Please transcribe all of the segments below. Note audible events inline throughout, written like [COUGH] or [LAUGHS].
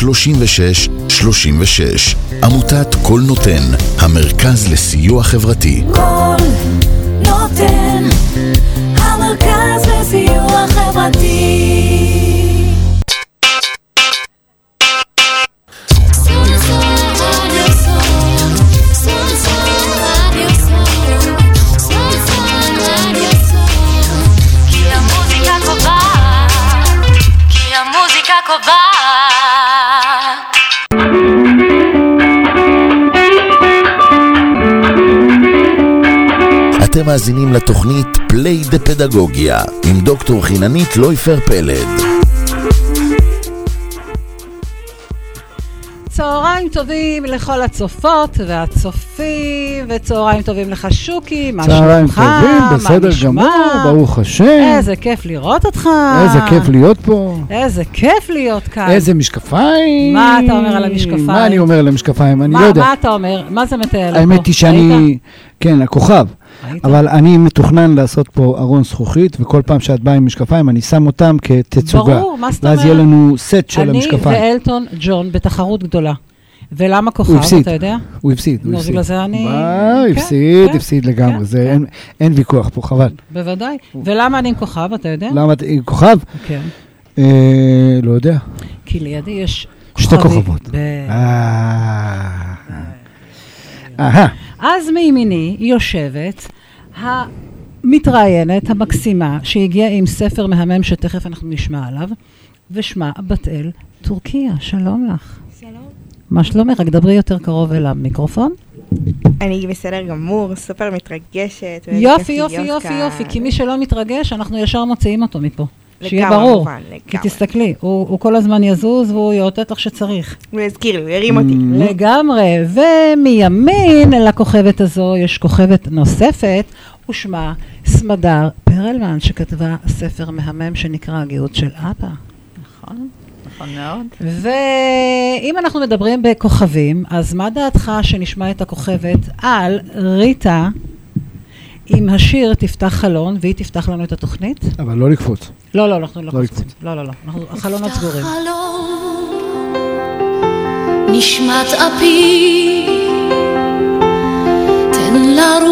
36 36 עמותת קול נותן, המרכז לסיוע חברתי. קול נותן, המרכז לסיוע חברתי. אתם מאזינים לתוכנית פליי דה פדגוגיה עם דוקטור חיננית לויפר פלד. צהריים טובים לכל הצופות והצופים, וצהריים טובים לך שוקי, מה צהריים שלומך? טובים, מה בסדר? גמור, ברוך השם. איזה כיף לראות אותך. איזה כיף להיות פה. איזה כיף להיות כאן. איזה משקפיים. מה אתה אומר על המשקפיים? מה אני אומר על המשקפיים? אני מה, לא יודע. מה אתה אומר? מה זה מטייל פה? האמת היא שאני... כן, הכוכב. ראית? אבל אני מתוכנן לעשות פה ארון זכוכית, וכל פעם שאת באה עם משקפיים, אני שם אותם כתצוגה. ברור, מה זאת ואז יהיה אומרת? לנו סט של אני המשקפיים. ואלטון ג'ון בתחרות גדולה. ולמה כוכב. אתה יודע? הוא הפסיד, הוא נו, הפסיד. בגלל זה אני- מה, כן, הפסיד, כן, הפסיד לגמרי. כן, זה. אין- ויכוח פה, חבל. בוודאי. ולמה אני עם כוכב, אתה יודע? למה, את- עם כוכב? כן. אה, לא יודע. כי לידי יש שתי כוכבים. כוכבות. ב- אה... אהה. אז מימיני יושבת המתראיינת המקסימה שהגיעה עם ספר מהמם שתכף אנחנו נשמע עליו, ושמה בת אל טורקיה. שלום לך. שלום. מה שלומך? רק דברי יותר קרוב אל המיקרופון. אני בסדר גמור, סופר מתרגשת. יופי, יופי, יופי. יופי, כי מי שלא מתרגש, אנחנו ישר מוציאים אותו מפה. שיהיה לגמרי, ברור. מובן, כי לגמרי. תסתכלי, הוא הוא כל הזמן יזוז והוא יאותת לך שצריך. הוא הזכיר לי, הוא הרים אותי. Mm. לגמרי, ומימין לכוכבת הזו יש כוכבת נוספת, ושמה סמדר פרלמן, שכתבה ספר מהמם שנקרא הגאות של אבא. נכון? נכון מאוד. ואם אנחנו מדברים בכוכבים, אז מה דעתך שנשמע את הכוכבת על ריטה עם השיר תפתח חלון, והיא תפתח לנו את התוכנית? אבל לא לקפוץ. לא, לא, אנחנו לא לא קופצים. לא, לא, לא, אנחנו- החלונות סגורים. נשמת אפי, תן לרוח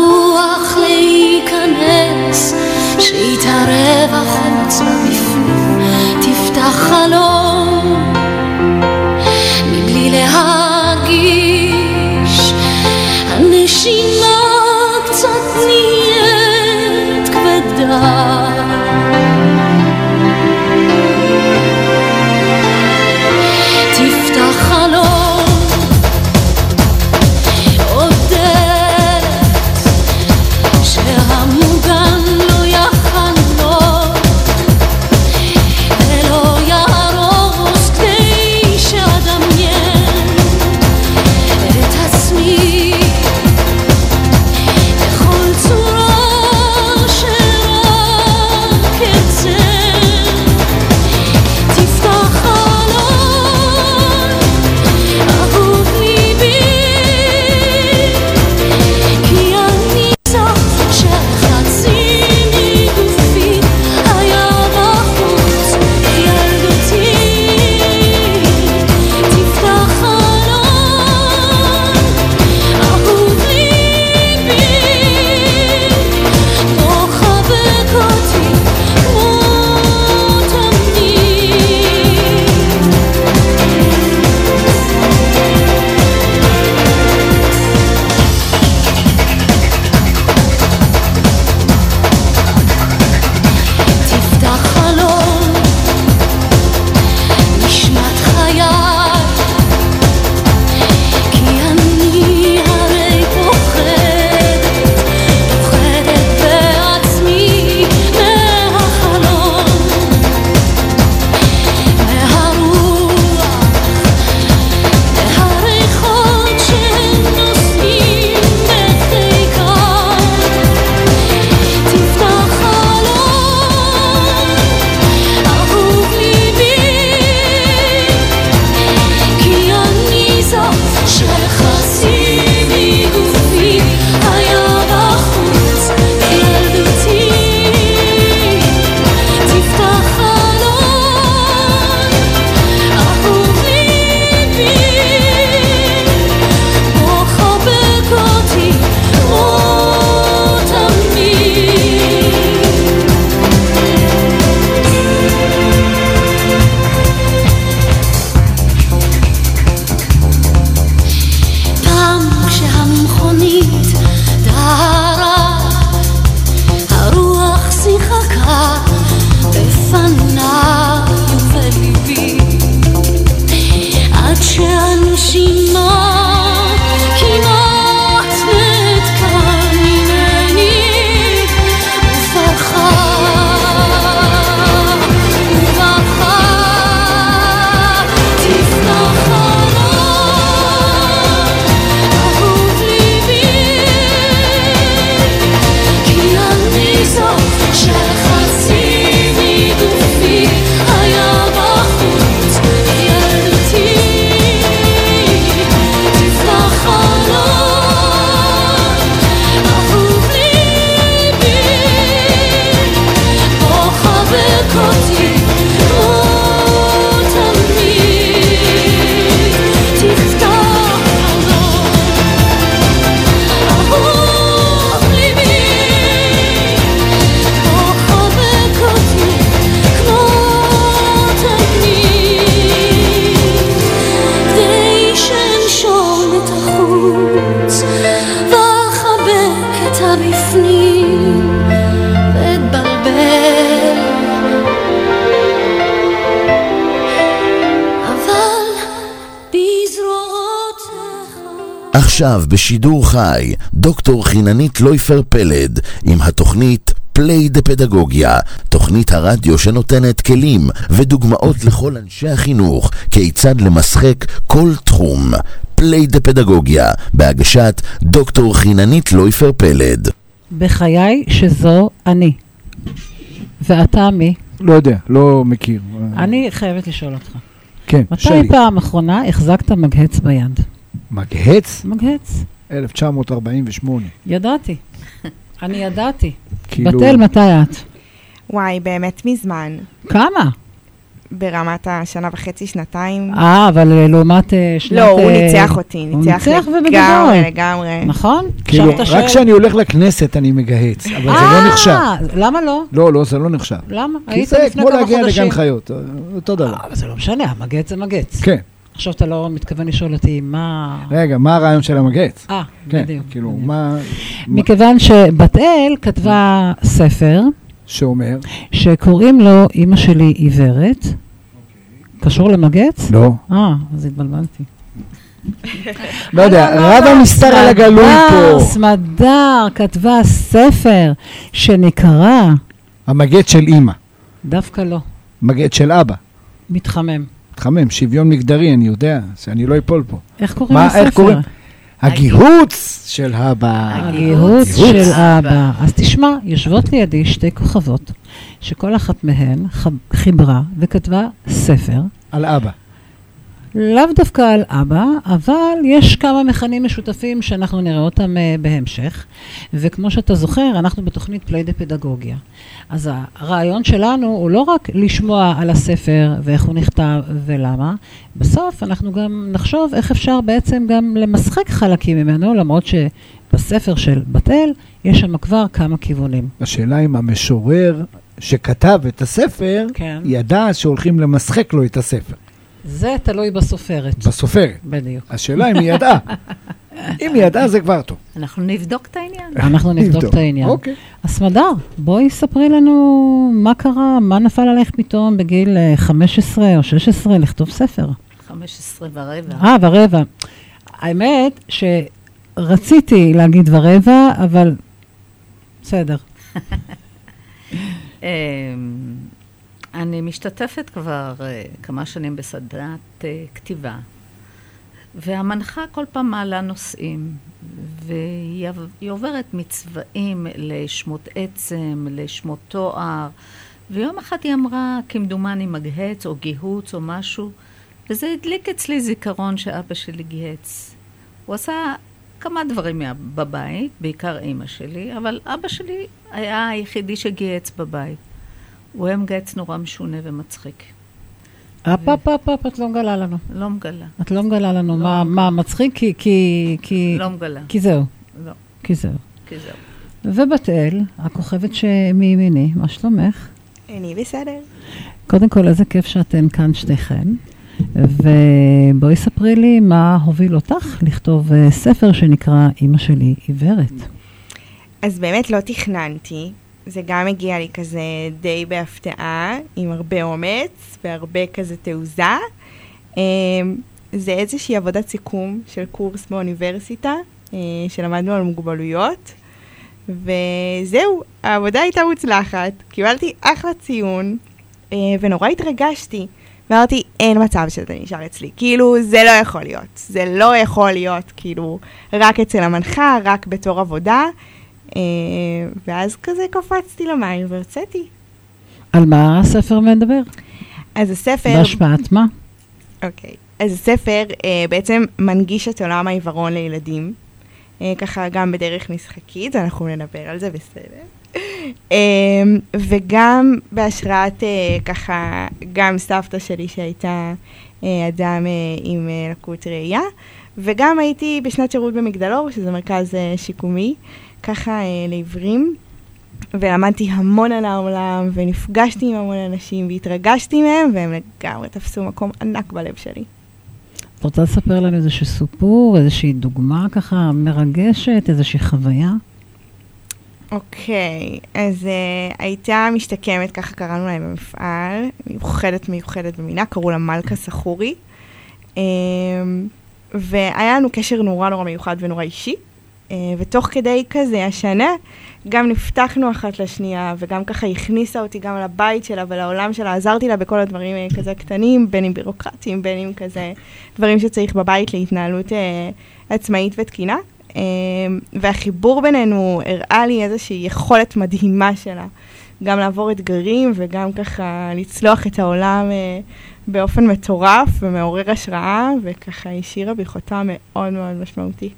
עכשיו בשידור חי, דוקטור חיננית לויפר פלד עם התוכנית play the פדגוגיה, תוכנית הרדיו שנותנת כלים ודוגמאות לכל אנשי החינוך כיצד למשחק כל תחום. play the פדגוגיה, בהגשת דוקטור חיננית לויפר פלד. בחיי שזו אני. ואתה מי? לא יודע, לא מכיר. אני חייבת לשאול אותך. כן, מתי שלי. פעם אחרונה החזקת מגהץ ביד? מגהץ? מגהץ. 1948. ידעתי. [LAUGHS] אני ידעתי. כאילו... בתל, מתי את? וואי, באמת מזמן. כמה? ברמת השנה וחצי, שנתיים. אה, אבל אה, לעומת אה, שנת... לא, הוא אה, ניצח אותי, הוא ניצח ניצח ובגדול. לגמרי, לגמרי. נכון? כאילו, רק כשאני הולך לכנסת אני מגהץ, אבל זה לא נחשב. אה, למה לא? לא, לא, זה לא נחשב. למה? כי היית זה לפני כמו כמה להגיע חודשים. לגן חיות, אותו דבר. אבל זה לא משנה, המגהץ זה מגהץ. כן. עכשיו אתה לא מתכוון לשאול אותי מה... רגע, מה הרעיון של המגהץ? אה, כן, בדיוק. כאילו, בדיוק. מה... מכיוון שבת אל כתבה ספר שאומר? שקוראים לו אימא שלי עיוורת. קשור למגהץ? לא. אה, אז התבלבלתי. [LAUGHS] לא יודע, רב הנסתר על הגלוי פה. סמדר כתבה ספר שנקרא, המגהץ של אימא, דווקא לא, מגהץ של אבא. מתחמם. מתחמם, שוויון מגדרי, אני יודע, שאני לא אפול פה. איך קוראים מה, לספר? איך קוראים? הגיהוץ של אבא. הגיהוץ. של אבא. אז תשמע, יושבות לידי שתי כוכבות, שכל אחת מהן חיברה וכתבה ספר, על אבא. לאו דווקא על אבא, אבל יש כמה מכנים משותפים שאנחנו נראה אותם uh, בהמשך. וכמו שאתה זוכר, אנחנו בתוכנית פליי דה פדגוגיה. אז הרעיון שלנו הוא לא רק לשמוע על הספר ואיך הוא נכתב ולמה, בסוף אנחנו גם נחשוב איך אפשר בעצם גם למשחק חלקים ממנו, למרות שבספר של בת אל יש שם כבר כמה כיוונים. השאלה אם המשורר שכתב את הספר, כן. ידע שהולכים למשחק לו את הספר. זה תלוי בסופרת. בסופרת. בדיוק. השאלה אם היא ידעה. [LAUGHS] אם היא ידעה זה כבר טוב. אנחנו נבדוק את העניין. [LAUGHS] אנחנו נבדוק את העניין. אוקיי. אז סמדר, בואי ספרי לנו מה קרה, מה נפל עליך פתאום בגיל אה, 15 או 16 לכתוב ספר. 15 ורבע. אה, ורבע. האמת שרציתי להגיד ורבע, אבל בסדר. [LAUGHS] אני משתתפת כבר אה, כמה שנים בסדנת אה, כתיבה, והמנחה כל פעם מעלה נושאים, והיא עוברת מצבעים לשמות עצם, לשמות תואר, ויום אחד היא אמרה, כמדומני מגהץ או גיהוץ או משהו, וזה הדליק אצלי זיכרון שאבא שלי גיהץ. הוא עשה כמה דברים בבית, בעיקר אימא שלי, אבל אבא שלי היה היחידי שגיהץ בבית. הוא היה מגהץ נורא משונה ומצחיק. אפ, אפ, אפ, אפ, את לא מגלה לנו. לא מגלה. את לא מגלה לנו לא מה- מגלה. מה מצחיק, כי- כי... כי- לא מגלה. כי זהו. לא, כי זהו. כי זהו. ובת אל, הכוכבת שמימיני, מה שלומך? אני בסדר. קודם כל, איזה כיף שאתן כאן שתיכן. ובואי ספרי לי מה הוביל אותך לכתוב אה, ספר שנקרא אימא שלי עיוורת. אז באמת לא תכננתי. זה גם הגיע לי כזה די בהפתעה, עם הרבה אומץ והרבה כזה תעוזה. אמ, זה איזושהי עבודת סיכום של קורס באוניברסיטה, אה, שלמדנו על מוגבלויות. וזהו, העבודה הייתה מוצלחת, קיבלתי אחלה ציון, אה, ונורא התרגשתי. ואמרתי, אין מצב שזה נשאר אצלי. כאילו, זה לא יכול להיות. זה לא יכול להיות, כאילו, רק אצל המנחה, רק בתור עבודה. אה, ואז כזה קפצתי למים והרציתי. על מה הספר מדבר? אז הספר... בהשפעת מה? אוקיי. אז הספר אה, בעצם מנגיש את עולם העיוורון לילדים. אה, ככה גם בדרך משחקית, אנחנו נדבר על זה בסדר. אה, וגם בהשראת אה, ככה, גם סבתא שלי שהייתה אה, אדם אה, עם אה, לקות ראייה, וגם הייתי בשנת שירות במגדלור, שזה מרכז אה, שיקומי, ככה אה, לעיוורים. ולמדתי המון על העולם, ונפגשתי עם המון אנשים, והתרגשתי מהם, והם לגמרי תפסו מקום ענק בלב שלי. את רוצה לספר לנו איזשהו סיפור, איזושהי דוגמה ככה מרגשת, איזושהי חוויה? אוקיי, אז uh, הייתה משתקמת, ככה קראנו להם במפעל, מיוחדת מיוחדת במינה, קראו לה מלכה סחורי. Um, והיה לנו קשר נורא נורא מיוחד ונורא אישי. אה, ותוך כדי כזה השנה, גם נפתחנו אחת לשנייה, וגם ככה הכניסה אותי גם לבית שלה ולעולם שלה, עזרתי לה בכל הדברים אה, כזה קטנים, בין אם בירוקרטיים, בין אם כזה דברים שצריך בבית להתנהלות אה, עצמאית ותקינה. אה, והחיבור בינינו הראה לי איזושהי יכולת מדהימה שלה, גם לעבור אתגרים וגם ככה לצלוח את העולם אה, באופן מטורף ומעורר השראה, וככה השאירה בי חותם מאוד מאוד משמעותי.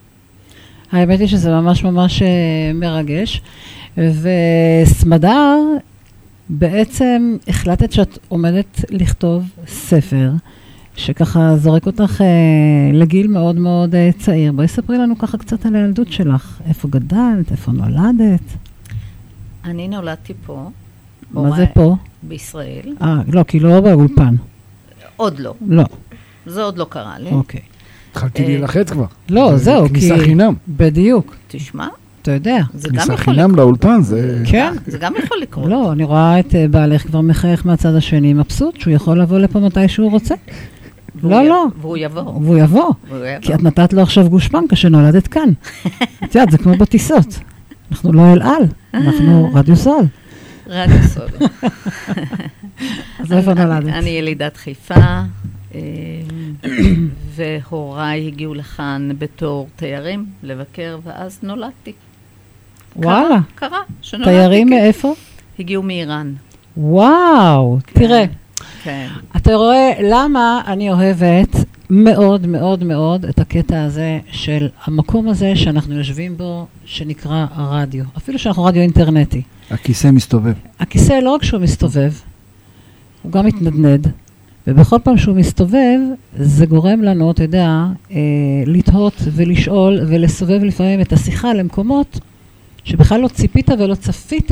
האמת היא שזה ממש ממש אה, מרגש. וסמדר, בעצם החלטת שאת עומדת לכתוב ספר, שככה זורק אותך אה, לגיל מאוד מאוד אה, צעיר. בואי ספרי לנו ככה קצת על הילדות שלך. איפה גדלת? איפה נולדת? אני נולדתי פה. מה זה פה? בישראל. אה, לא, כי לא באולפן. עוד לא. לא, זה עוד לא קרה לי. אוקיי. התחלתי אה, להילחץ כבר. לא, זה זהו, כי... כניסה חינם. בדיוק, תשמע, אתה יודע. זה גם כניסה יכול חינם לאולפן, זה... כן. זה גם יכול לקרות. לא, אני רואה את אה, בעלך כבר מחייך מהצד השני, מבסוט שהוא יכול לבוא לפה מתי שהוא רוצה. לא, לא. והוא יבוא. והוא יבוא. כי את נתת לו עכשיו גושפנקה שנולדת כאן. [LAUGHS] את יודעת, זה כמו בטיסות. אנחנו לא אל על, אנחנו רדיו סול. רדיו סול. [LAUGHS] אז איפה נולדת? אני ילידת חיפה, והוריי הגיעו לכאן בתור תיירים לבקר, ואז נולדתי. וואלה. קרה, קרה, שנולדתי. תיירים כן. מאיפה? הגיעו מאיראן. וואו, תראה, כן. אתה רואה למה אני אוהבת מאוד מאוד מאוד את הקטע הזה של המקום הזה שאנחנו יושבים בו, שנקרא רדיו. אפילו שאנחנו רדיו אינטרנטי. הכיסא מסתובב. הכיסא לא רק שהוא מסתובב, הוא גם מתנדנד, ובכל פעם שהוא מסתובב, זה גורם לנו, אתה יודע, אה, לתהות ולשאול ולסובב לפעמים את השיחה למקומות שבכלל לא ציפית ולא צפית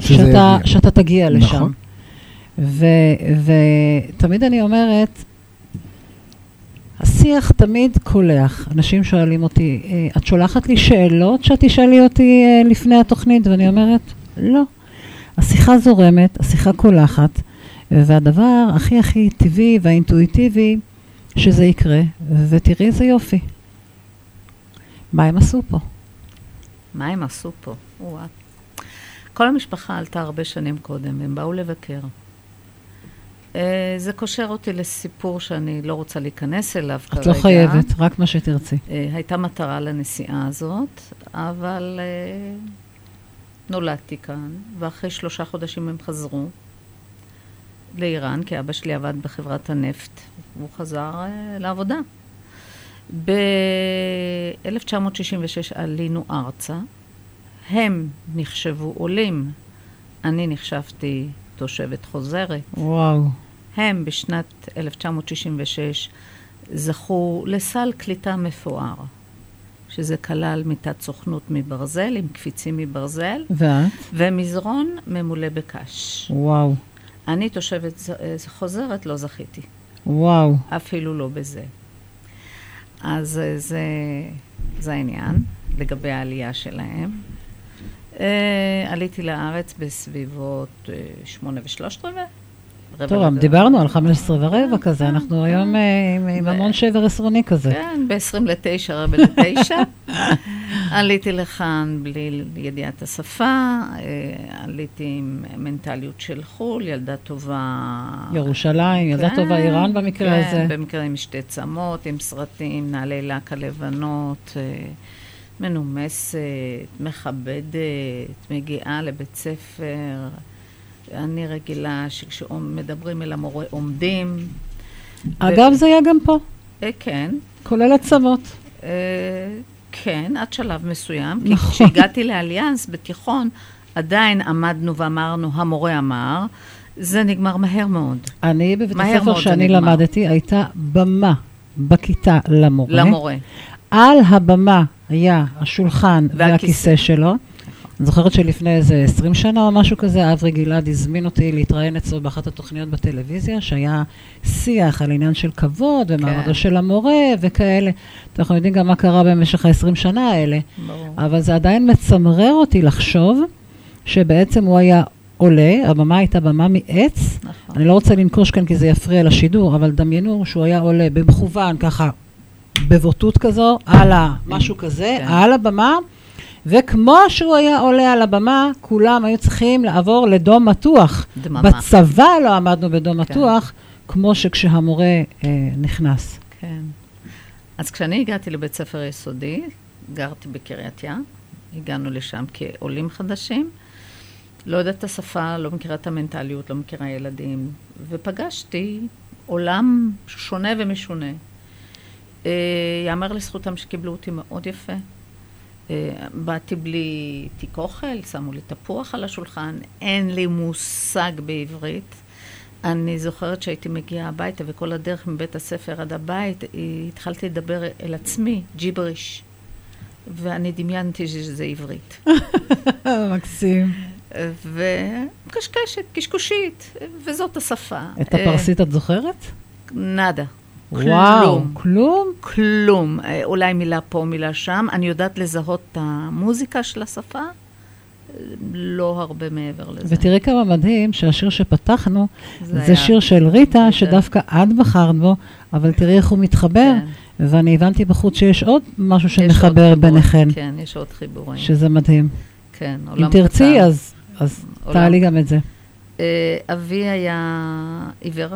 שזה שאתה. שאתה תגיע לשם. נכון. ותמיד אני אומרת, השיח תמיד קולח. אנשים שואלים אותי, "אה, את שולחת לי שאלות שאת תשאלי אותי אה, לפני התוכנית? ואני אומרת, לא. השיחה זורמת, השיחה קולחת, והדבר הכי הכי טבעי והאינטואיטיבי שזה יקרה, ותראי איזה יופי. מה הם עשו פה? מה הם עשו פה? וואו. כל המשפחה עלתה הרבה שנים קודם, הם באו לבקר. אה, זה קושר אותי לסיפור שאני לא רוצה להיכנס אליו כרגע. את לא חייבת, רק מה שתרצי. אה, הייתה מטרה לנסיעה הזאת, אבל אה, נולדתי כאן, ואחרי שלושה חודשים הם חזרו לאיראן, כי אבא שלי עבד בחברת הנפט, והוא חזר אה, לעבודה. ב-1966 עלינו ארצה, הם נחשבו עולים, אני נחשבתי תושבת חוזרת. וואו. הם בשנת 1966 זכו לסל קליטה מפואר, שזה כלל מיטת סוכנות מברזל עם קפיצים מברזל ואת? ומזרון ממולא בקש. וואו. אני תושבת אה, חוזרת, לא זכיתי, וואו. אפילו לא בזה. אז אה, זה, זה העניין לגבי העלייה שלהם. אה, עליתי לארץ בסביבות שמונה ושלושת רבעי. רבע טוב, לדקה. דיברנו על 15 ורבע כזה, אנחנו היום אה, עם- עם המון שבר עשרוני כזה. כן, ב-20 לתשע, רבע לתשע. [LAUGHS] עליתי לכאן בלי ידיעת השפה, אה, עליתי עם מנטליות של חו"ל, ילדה טובה. ירושלים, ילדה כן, טובה איראן במקרה כן, הזה. במקרה עם שתי צמות, עם סרטים, נעלי לק הלבנות, אה, מנומסת, מכבדת, מגיעה לבית ספר. אני רגילה שכשמדברים אל המורה עומדים. אגב, זה היה גם פה, אה, כן, כולל עצמות. אה, כן, עד שלב מסוים. כי נכון. כשהגעתי לאליאנס בתיכון, עדיין עמדנו ואמרנו, המורה אמר, זה נגמר מהר מאוד. אני בבית הספר שאני. למדתי, הייתה במה בכיתה למורה. למורה. על הבמה היה השולחן והכיסא. והכיסא שלו. אני זוכרת שלפני איזה 20 שנה או משהו כזה, אברי גלעד הזמין אותי להתראיין אצלו באחת התוכניות בטלוויזיה, שהיה שיח על עניין של כבוד ומעמדו כן. של המורה וכאלה. אנחנו יודעים גם מה קרה במשך ה-20 שנה האלה, ברור. אבל זה עדיין מצמרר אותי לחשוב שבעצם הוא היה עולה, הבמה הייתה במה מעץ. נכון. אני לא רוצה לנקוש כאן כי זה יפריע לשידור, אבל דמיינו שהוא היה עולה במכוון ככה בבוטות כזו, על. משהו כזה, כן. על הבמה, וכמו שהוא היה עולה על הבמה, כולם היו צריכים לעבור לדום מתוח. דממה. בצבא לא עמדנו בדום כן. מתוח, כמו שכשהמורה אה, נכנס. כן. אז כשאני הגעתי לבית ספר יסודי, גרתי בקריית ים, הגענו לשם כעולים חדשים, לא יודעת את השפה, לא מכירה את המנטליות, לא מכירה ילדים, ופגשתי עולם שונה ומשונה. אה, יאמר לזכותם שקיבלו אותי מאוד יפה. אה, באתי בלי תיק אוכל, שמו לי תפוח על השולחן, אין לי מושג בעברית. אני זוכרת שהייתי מגיעה הביתה, וכל הדרך מבית הספר עד הבית, התחלתי לדבר אל עצמי, ג'יבריש. ואני דמיינתי שזה עברית. [LAUGHS] מקסים. וקשקשת, קשקושית, וזאת השפה. את הפרסית את זוכרת? אה, נאדה. וואו, כלום. כלום? אה, אולי מילה פה, מילה שם. אני יודעת לזהות את המוזיקה של השפה, אה, לא הרבה מעבר לזה. ותראי כמה מדהים שהשיר שפתחנו, זה זה שיר של ריטה. שדווקא את בחרת בו, אבל תראי איך הוא מתחבר, כן. ואני הבנתי בחוץ שיש עוד משהו עוד שמחבר. ביניכן, כן, יש עוד חיבורים. שזה מדהים. כן, אם עולם תרצי, קטן. אז אז עולם. תעלי גם את זה. אה, אבי היה עיוור.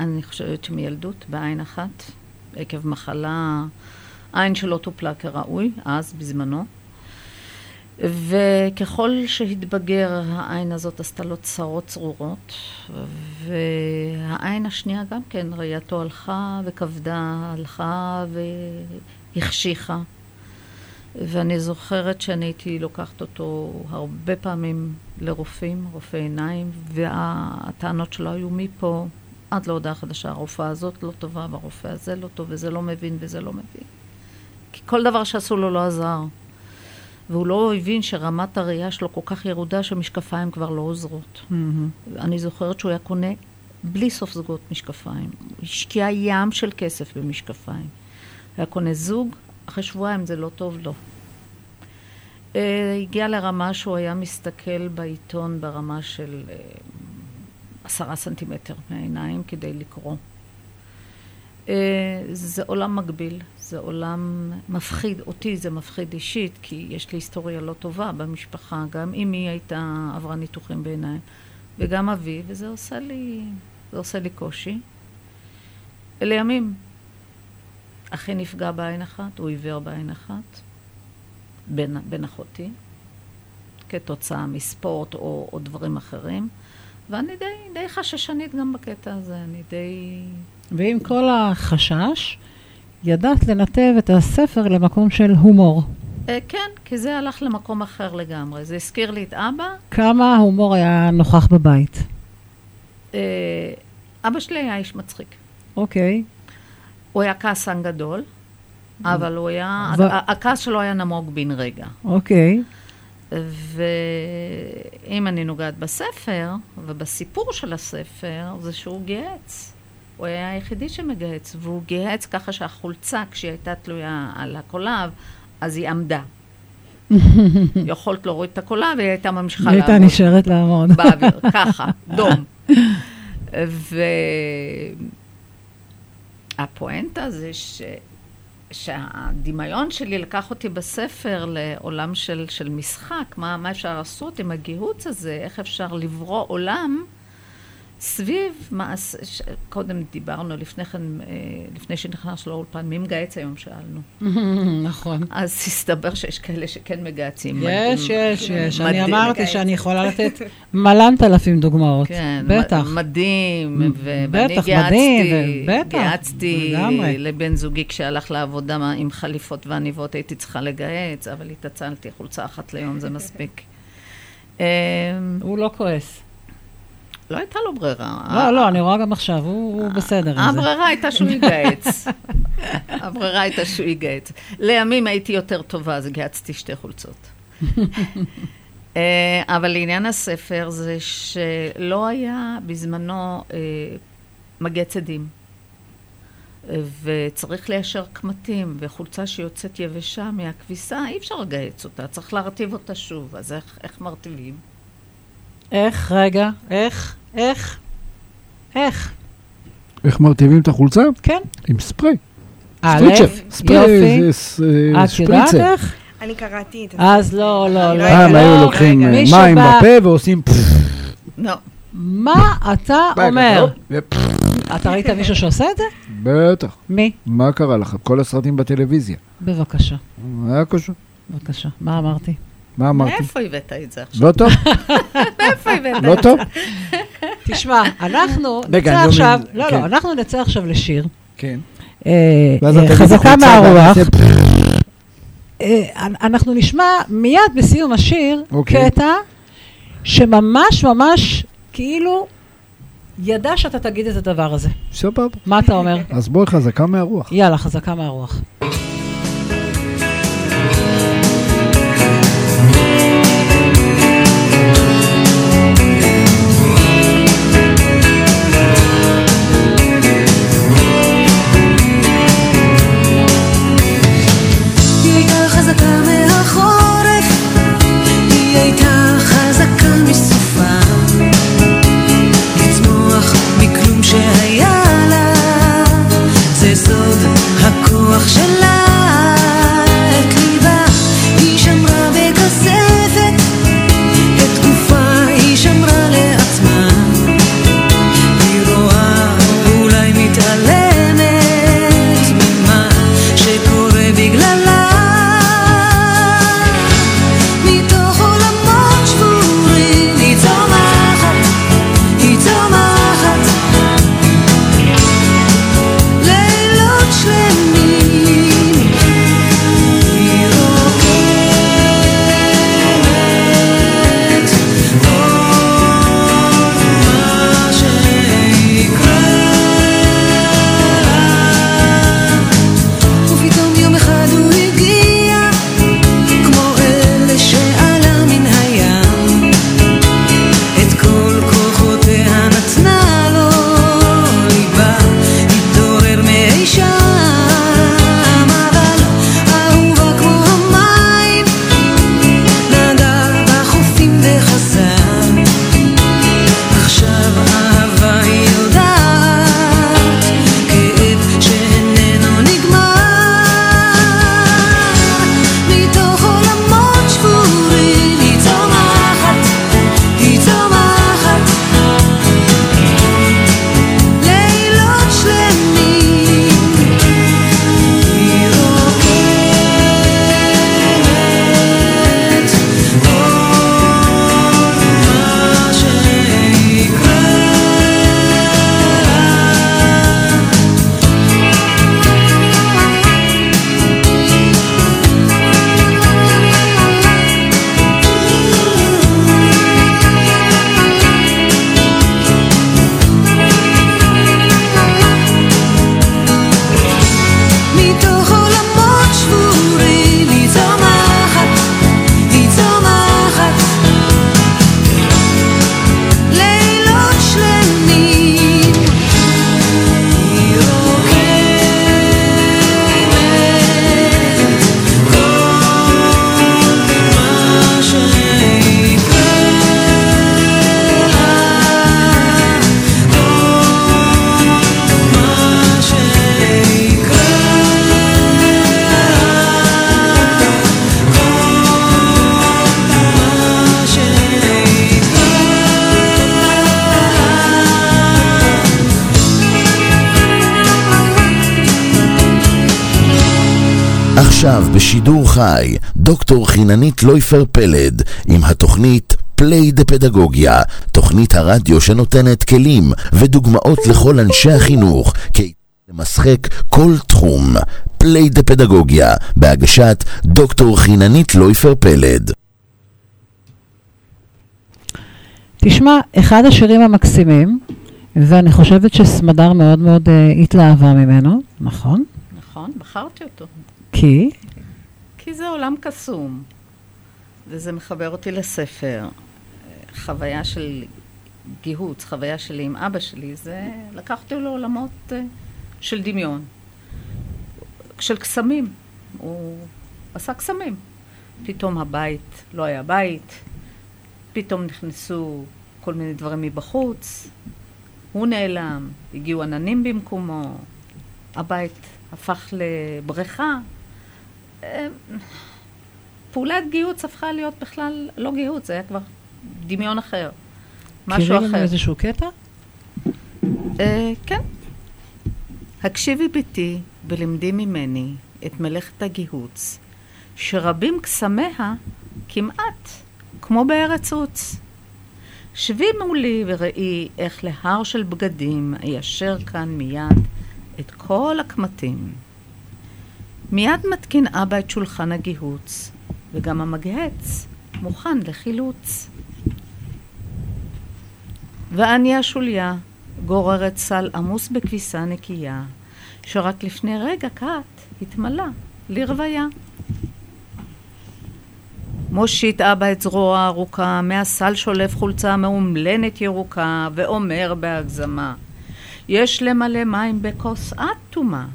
אני חושבת שמילדות, בעין אחת, עקב מחלה, עין שלא טופלה כראוי, אז, בזמנו. וככל שהתבגר, העין הזאת עשתה לו צרות צרורות, והעין השנייה גם כן, ראייתו הלכה וכבדה, הלכה והחשיכה. ואני זוכרת שאני הייתי לוקחת אותו הרבה פעמים לרופאים, רופאי עיניים, והטענות שלו היו מפה עד להודעה חדשה. הרופאה הזאת לא טובה, והרופא הזה לא טוב, וזה לא מבין, וזה לא מבין. כי כל דבר שעשו לו לא עזר. והוא לא הבין שרמת הראייה שלו כל כך ירודה שמשקפיים כבר לא עוזרות. אני זוכרת שהוא היה קונה בלי סוף זוגות משקפיים. הוא השקיע ים של כסף במשקפיים. היה קונה זוג, אחרי שבועיים זה לא טוב לו. Uh, הגיע לרמה שהוא היה מסתכל בעיתון ברמה של uh, עשרה סנטימטר מהעיניים כדי לקרוא. Uh, זה עולם מקביל, זה עולם מפחיד, אותי זה מפחיד אישית, כי יש לי היסטוריה לא טובה במשפחה, גם אמי הייתה, עברה ניתוחים בעיניים, וגם אבי, וזה עושה לי, זה עושה לי קושי. אלה ימים. אחי נפגע בעין אחת, הוא עיוור בעין אחת, בן, בן אחותי, כתוצאה מספורט או, או דברים אחרים, ואני די, די חששנית גם בקטע הזה, אני די... ועם כל החשש, ידעת לנתב את הספר למקום של הומור. אה, כן, כי זה הלך למקום אחר לגמרי. זה הזכיר לי את אבא. כמה ההומור היה נוכח בבית. אה, אבא שלי היה איש מצחיק. אוקיי. הוא היה כעסן גדול, אבל הוא היה... הכעס שלו היה נמוג בן רגע. אוקיי. ואם אני נוגעת בספר, ובסיפור של הספר, זה שהוא גייץ. הוא היה היחידי שמגייץ, והוא גייץ ככה שהחולצה, כשהיא הייתה תלויה על הקולב, אז היא עמדה. [LAUGHS] יכולת להוריד את הקולב, והיא הייתה ממשיכה היא לעמוד. הייתה נשארת לעמוד. באוויר, ככה, [LAUGHS] דום. והפואנטה זה ש... שהדמיון שלי לקח אותי בספר לעולם של, של משחק, מה, מה אפשר לעשות עם הגיהוץ הזה, איך אפשר לברוא עולם סביב מעשה, ש... קודם דיברנו לפני כן, אה, לפני שנכנס לאולפן, מי מגהץ היום שאלנו. [LAUGHS] נכון. אז הסתבר שיש כאלה שכן מגהצים. יש, יש, יש. אני מדהים. אמרתי שאני יכולה לתת [LAUGHS] מלנת אלפים דוגמאות. כן, בטח. מדהים, מ- ו- ואני בטח, גייצתי, מדהים, גייצתי. לבן זוגי כשהלך לעבודה עם חליפות ועניבות, הייתי צריכה לגייץ, אבל התעצלתי, חולצה אחת ליום זה מספיק. הוא לא כועס. לא הייתה לו ברירה. לא, לא, אני רואה גם עכשיו, הוא בסדר עם זה. הברירה הייתה שהוא יגייץ. הברירה הייתה שהוא יגייץ. לימים הייתי יותר טובה, אז גייצתי שתי חולצות. אה, אבל לעניין הספר זה שלא היה בזמנו אה, מגץ עדים. וצריך ליישר קמטים, וחולצה שיוצאת יבשה מהכביסה, אי אפשר לגייץ אותה, צריך להרטיב אותה שוב. אז איך, איך מרטיבים? איך, רגע, איך, איך, איך? איך מרטיבים את החולצה? כן. עם ספרי. א', סטריצ'ף. ספרי אה, את יודעת שפריצר. איך? אני קראתי את זה. אז לא, לא, לא. אה, הם לא, היו לוקחים אה, מים בפה ועושים... לא. מה אתה [LAUGHS] אומר? ופ- אתה ראית מישהו שעושה את זה? בטח. מי? מה קרה לך? כל הסרטים בטלוויזיה. בבקשה, היה קשור. בבקשה. מה אמרתי? מה אמרתי? מאיפה הבאת את זה עכשיו? לא טוב? [LAUGHS] מאיפה הבאת? לא טוב? תשמע, אנחנו נצא עכשיו, אומר- לא, כן. לא, אנחנו נצא עכשיו לשיר. כן. אה, אה, חזקה מהרוח. אה, אנחנו נשמע מיד בסיום השיר אוקיי. קטע שממש ממש כאילו ידע שאתה תגיד את הדבר הזה. סבבה. מה אתה אומר? אז בואי חזקה מהרוח. יאללה, חזקה מהרוח. marche עכשיו בשידור חי, דוקטור חיננית לויפר פלד עם התוכנית play the פדגוגיה, תוכנית הרדיו שנותנת כלים ודוגמאות לכל אנשי החינוך, כיצד למשחק כל תחום. play the פדגוגיה, בהגשת דוקטור חיננית לויפר פלד. תשמע, אחד השירים המקסימים, ואני חושבת שסמדר מאוד מאוד אה, התלהבה ממנו, נכון? נכון, בחרתי אותו. כי? כי זה עולם קסום, וזה מחבר אותי לספר. חוויה של גיהוץ, חוויה שלי עם אבא שלי, זה לקח אותי לעולמות אה, של דמיון, של קסמים. הוא עשה קסמים. פתאום הבית לא היה בית, פתאום נכנסו כל מיני דברים מבחוץ, הוא נעלם, הגיעו עננים במקומו, הבית הפך לבריכה. פעולת גיהוץ הפכה להיות בכלל לא גיהוץ, זה היה כבר דמיון אחר. משהו מכירים לנו אחר. איזשהו קטע? אה, כן. הקשיבי בתי ולמדי ממני את מלאכת הגיהוץ, שרבים קסמיה כמעט כמו בארץ עוץ. שבי מולי וראי איך להר של בגדים איישר כאן מיד את כל הקמטים. מיד מתקין אבא את שולחן הגיהוץ, וגם המגהץ מוכן לחילוץ. ואני השוליה, גוררת סל עמוס בכביסה נקייה, שרק לפני רגע קט התמלא לרוויה. מושיט אבא את זרועו הארוכה, מהסל שולף חולצה מאומלנת ירוקה, ואומר בהגזמה, יש למלא מים בכוס עד תומה,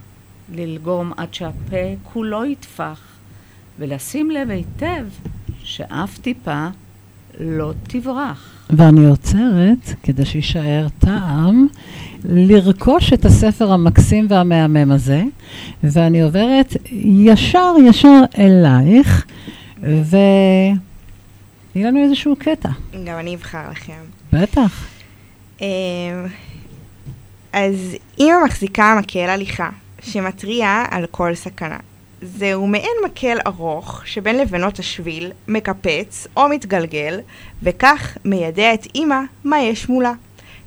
ללגום עד שהפה כולו יטפח, ולשים לב היטב שאף טיפה לא תברח. ואני עוצרת, כדי שיישאר טעם, לרכוש את הספר המקסים והמהמם הזה, ואני עוברת ישר ישר אלייך, ותני לנו איזשהו קטע. גם אני אבחר לכם. בטח. אמ, אז אימא מחזיקה מקל הליכה, שמתריע על כל סכנה. זהו מעין מקל ארוך, שבין לבנות השביל מקפץ או מתגלגל, וכך מיידע את אימא מה יש מולה.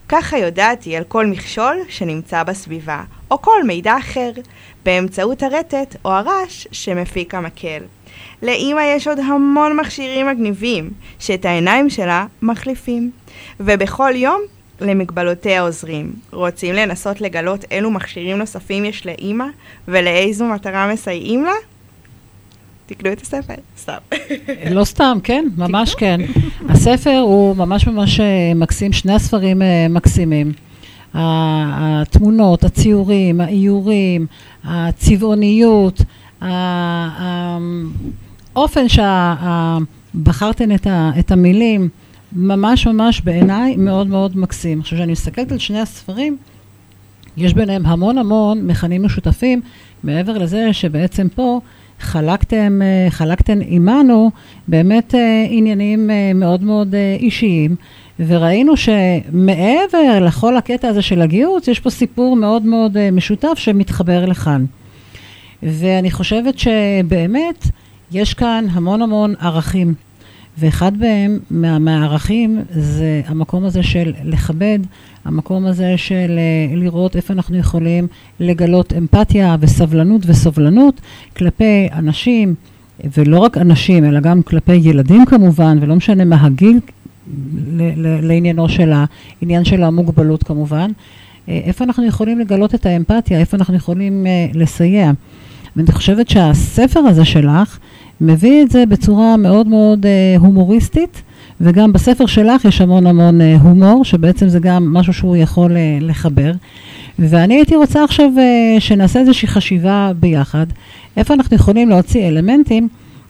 ככה יודעת היא על כל מכשול שנמצא בסביבה, או כל מידע אחר, באמצעות הרטט או הרעש שמפיק המקל. לאימא יש עוד המון מכשירים מגניבים, שאת העיניים שלה מחליפים. ובכל יום למגבלותיה עוזרים. רוצים לנסות לגלות אילו מכשירים נוספים יש לאימא, ולאיזו מטרה מסייעים לה? תקנו את הספר, סתם. לא סתם, כן, ממש כן. הספר הוא ממש ממש אה, מקסים, שני הספרים אה, מקסימים. התמונות, הציורים, האיורים, הצבעוניות, האופן שבחרתן את, ה- את המילים, ממש ממש בעיניי מאוד מאוד מקסים. עכשיו, כשאני מסתכלת על שני הספרים, יש ביניהם המון המון מכנים משותפים, מעבר לזה שבעצם פה חלקתם, אה, חלקתם עימנו באמת אה, עניינים אה, מאוד מאוד אישיים, וראינו שמעבר לכל הקטע הזה של הגיהוץ, יש פה סיפור מאוד מאוד משותף שמתחבר לכאן. ואני חושבת שבאמת יש כאן המון המון ערכים. ואחד מהם, מה, מהערכים, זה המקום הזה של לכבד, המקום הזה של אה, לראות איפה אנחנו יכולים לגלות אמפתיה וסבלנות וסובלנות כלפי אנשים, ולא רק אנשים, אלא גם כלפי ילדים כמובן, ולא משנה מה הגיל לעניינו של העניין של המוגבלות כמובן. אה, איפה אנחנו יכולים לגלות את האמפתיה, איפה אנחנו יכולים אה, לסייע. ואני חושבת שהספר הזה שלך מביא את זה בצורה מאוד מאוד אה, הומוריסטית, וגם בספר שלך יש המון המון אה, הומור, שבעצם זה גם משהו שהוא יכול אה, לחבר. ואני הייתי רוצה עכשיו אה, שנעשה איזושהי חשיבה ביחד, איפה אנחנו יכולים להוציא אלמנטים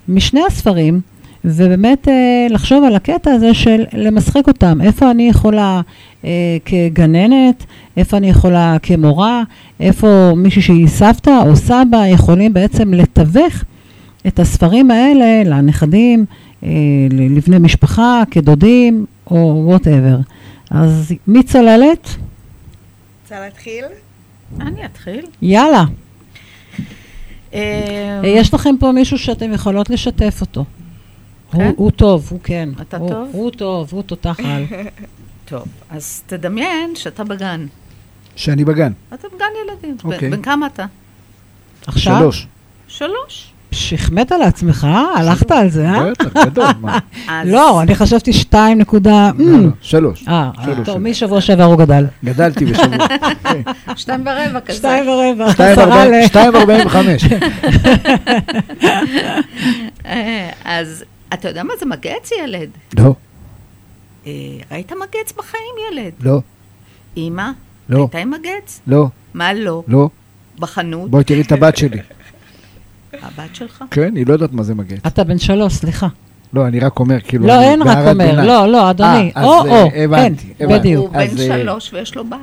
משני הספרים, ובאמת אה, לחשוב על הקטע הזה של למשחק אותם, איפה אני יכולה אה, כגננת, איפה אני יכולה כמורה, איפה מישהי שהיא סבתא או סבא יכולים בעצם לתווך את הספרים האלה לנכדים, אה, לבני משפחה, כדודים או וואטאבר. אז מי צוללת? רוצה להתחיל? אני אתחיל. יאללה. אה, אה, יש לכם פה מישהו שאתם יכולות לשתף אותו. כן? הוא, הוא טוב, הוא כן. אתה טוב? הוא טוב, הוא תותח על. [LAUGHS] טוב, אז תדמיין שאתה בגן. שאני בגן. אתה בגן ילדים. אוקיי. בן כמה אתה? עכשיו? שלוש. שלוש. שחמאת על עצמך, הלכת על זה, אה? בטח, גדול, מה? לא, אני חשבתי שתיים נקודה... לא, לא, שלוש. אה, טוב. משבוע שעבר הוא גדל. גדלתי בשבוע. [LAUGHS] שתיים ורבע כזה. שתיים ורבע, שתיים עשרה ארבעים- ל... שתיים ארבעים וחמש. [LAUGHS] אה, אז אתה יודע מה זה מגץ, ילד? לא, אה, ראית מגץ בחיים, ילד? לא, אמא? לא. הייתה עם מגץ? לא, מה לא? לא. בחנות? בואי תראי את הבת שלי. הבת שלך? כן, היא לא יודעת מה זה מגן. אתה בן שלוש, סליחה. לא, אני רק אומר, כאילו... לא, אני אין רק אומר. לא, לא, אדוני. אה, אז, או, אה, או, הבנתי, כן. בדיוק. הוא בן אה, שלוש ויש לו בת.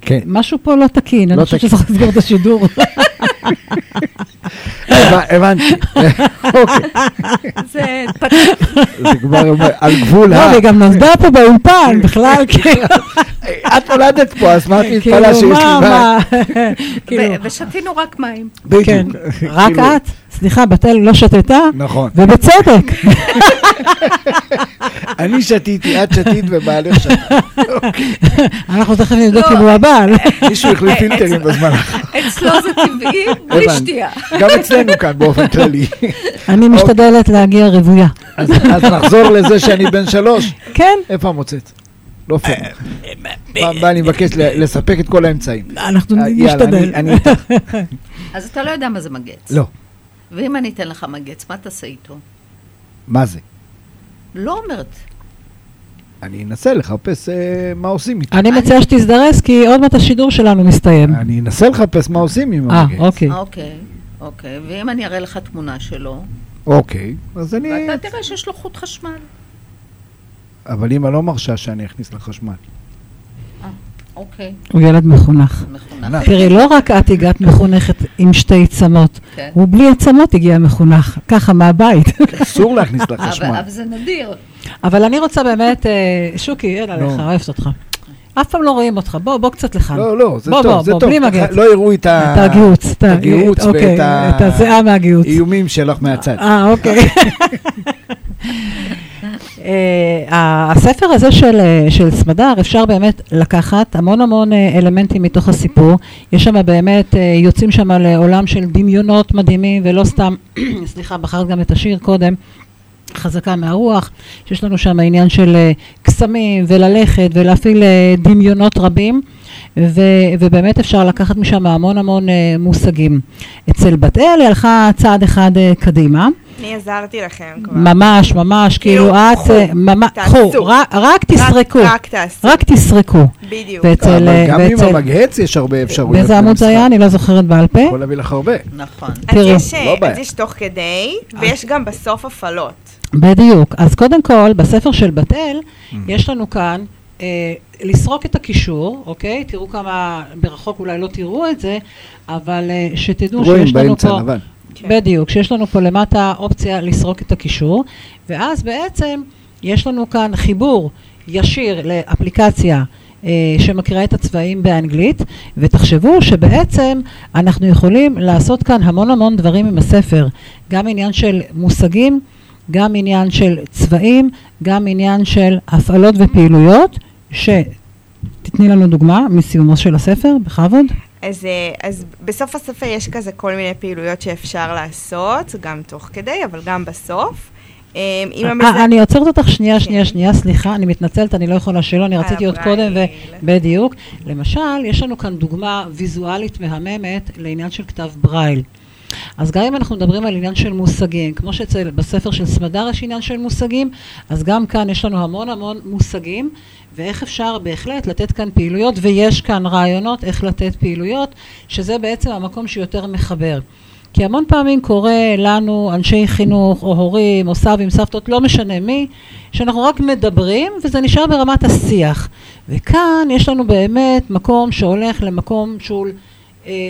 כן. משהו פה לא תקין, אני לא חושבת תקין. שצריך לסגור את השידור. הבנ- הבנתי. אוקיי, זה פתח. זה כבר על גבול לא, ה... והיא גם נולדה פה באולפן, בכלל, [LAUGHS] כאילו, את נולדת פה, אז מה את כאילו, מתפלאה שיש לי מה, [LAUGHS] [LAUGHS] כאילו, ושתינו רק מים. בדיוק. כן, [LAUGHS] רק כאילו, את, סליחה, בתל לא שתתה, נכון. ובצדק. אני שתיתי, את שתית ובעלך שתה. אנחנו תכף נבדוק לא. אם הוא הבעל. מישהו החליף פילטרים בזמן. אצלו זה טבעי, בלי. שתייה. גם אצלנו כאן באופן כללי. אני משתדלת להגיע רוויה. אז אז נחזור לזה שאני בן שלוש. כן, איפה המוצאת? לא פייר. פעם הבאה אני מבקש ל- לספק את כל האמצעים. אנחנו אה, נשתדל. [LAUGHS] אז אתה לא יודע מה זה מגץ. לא. ואם אני אתן לך מגץ, מה תעשה איתו? מה זה? לא אומרת. אני אנסה לחפש אה, מה עושים איתו. אני מציעה שתזדרז, כי עוד מעט השידור שלנו מסתיים. אני אנסה לחפש מה עושים עם אה, המגץ. אוקיי. אוקיי, אוקיי. ואם אני אראה לך תמונה שלו, אוקיי, אז אני... ואתה תראה שיש לו חוט חשמל. אבל אמא לא מרשה שאני אכניס לחשמל. אוקיי, הוא ילד מחונך. מחונך. תראי, לא רק את הגעת מחונכת עם שתי צמות, כן. הוא בלי הצמות הגיע מחונך, ככה מהבית. אסור להכניס לחשמל. אבל זה נדיר. אבל אני רוצה באמת, אה, שוקי, אין עליך, נו. אוהבת אותך. אף פעם לא רואים אותך, בוא, בוא קצת לכאן. לא, לא, זה בוא, טוב, בוא, זה בוא, טוב. בלי מגץ. לא יראו את ה- את הגיהוץ, את הגיהוץ אוקיי, ואת ה- את הזיעה מהגיהוץ. האיומים שלך מהצד. אה, אוקיי. [LAUGHS] אה, הספר הזה של, אה, של סמדר, אפשר באמת לקחת המון המון אה, אלמנטים מתוך הסיפור. יש שם באמת, יוצאים שם לעולם של דמיונות מדהימים, ולא סתם, [CLEARS THROAT] סליחה, בחרת גם את השיר קודם. חזקה מהרוח, שיש לנו שם עניין של אה, קסמים וללכת ולהפעיל אה, דמיונות רבים ו, ובאמת אפשר לקחת משם המון המון אה, מושגים. אצל בת אל היא הלכה צעד אחד אה, קדימה, אני עזרתי לכם כבר. ממש ממש כאילו את, קחו, אה, תעשו. רק- רק תסרקו, רק, תעשו. רק תסרקו. בדיוק. ואצל, אבל אה, גם עם ואצל- המגהץ יש הרבה אפשרויות. באיזה עמוד זה. היה? אני לא זוכרת בעל פה. יכול להביא לך הרבה. נכון. אז. יש, אה, לא בעיה. אז יש תוך כדי, ויש גם בסוף הפעלות. בדיוק. אז קודם כל, בספר של בת אל, יש לנו כאן אה, לסרוק את הקישור, אוקיי? תראו כמה, ברחוק אולי לא תראו את זה, אבל אה, שתדעו רואים שיש לנו באמצע פה... לבן. כן. בדיוק, שיש לנו פה למטה אופציה לסרוק את הקישור, ואז בעצם יש לנו כאן חיבור ישיר לאפליקציה אה, שמקריאה את הצבעים באנגלית, ותחשבו שבעצם אנחנו יכולים לעשות כאן המון המון דברים עם הספר, גם עניין של מושגים, גם עניין של צבעים, גם עניין של הפעלות ופעילויות, שתתני לנו דוגמה מסיומו של הספר, בכבוד. אז, אה, אז בסוף הספר יש כזה כל מיני פעילויות שאפשר לעשות, גם תוך כדי, אבל גם בסוף. אה, אה. אני עוצרת אותך שנייה, שנייה, שנייה, סליחה, אני מתנצלת, אני לא יכולה שלא, אני רציתי עוד קודם, ברייל. ובדיוק. למשל, יש לנו כאן דוגמה ויזואלית מהממת לעניין של כתב ברייל. אז גם אם אנחנו מדברים על עניין של מושגים, כמו שאצל בספר של סמדר יש עניין של מושגים, אז גם כאן יש לנו המון המון מושגים, ואיך אפשר בהחלט לתת כאן פעילויות, ויש כאן רעיונות איך לתת פעילויות, שזה בעצם המקום שיותר מחבר. כי המון פעמים קורה לנו, אנשי חינוך, או הורים, או סבים, סבתות, לא משנה מי, שאנחנו רק מדברים, וזה נשאר ברמת השיח. וכאן יש לנו באמת מקום שהולך למקום שהוא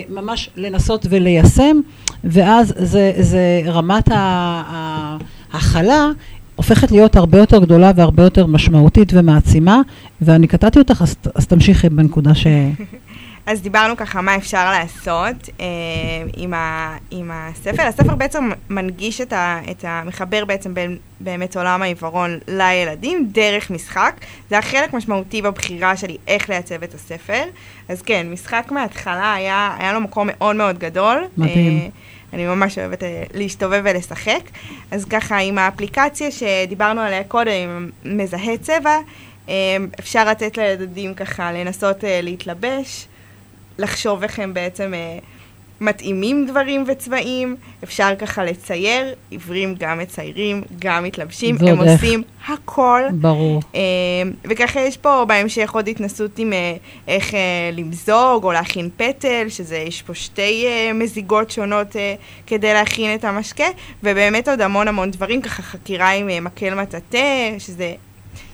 ממש לנסות וליישם, ואז זה, זה רמת ההכלה הופכת להיות הרבה יותר גדולה והרבה יותר משמעותית ומעצימה, ואני קטעתי אותך, אז, אז תמשיכי בנקודה ש... אז דיברנו ככה מה אפשר לעשות אה, עם, ה, עם הספר. הספר בעצם מנגיש את, ה, את המחבר בעצם בין באמת עולם העיוורון לילדים דרך משחק. זה היה חלק משמעותי בבחירה שלי איך לייצב את הספר. אז כן, משחק מההתחלה היה, היה לו מקום מאוד מאוד גדול. מדהים. אה, אני ממש אוהבת אה, להסתובב ולשחק. אז ככה, עם האפליקציה שדיברנו עליה קודם, עם מזהה צבע, אה, אפשר לתת לילדים ככה לנסות אה, להתלבש, לחשוב איך הם בעצם אה, מתאימים דברים וצבעים, אפשר ככה לצייר, עיוורים גם מציירים, גם מתלבשים, הם איך. עושים הכל. ברור. אה, וככה יש פה בהמשך עוד התנסות עם אה, איך אה, למזוג או להכין פטל, שזה, יש פה שתי אה, מזיגות שונות אה, כדי להכין את המשקה, ובאמת עוד המון המון דברים, ככה חקירה עם אה, מקל מטאטא, שזה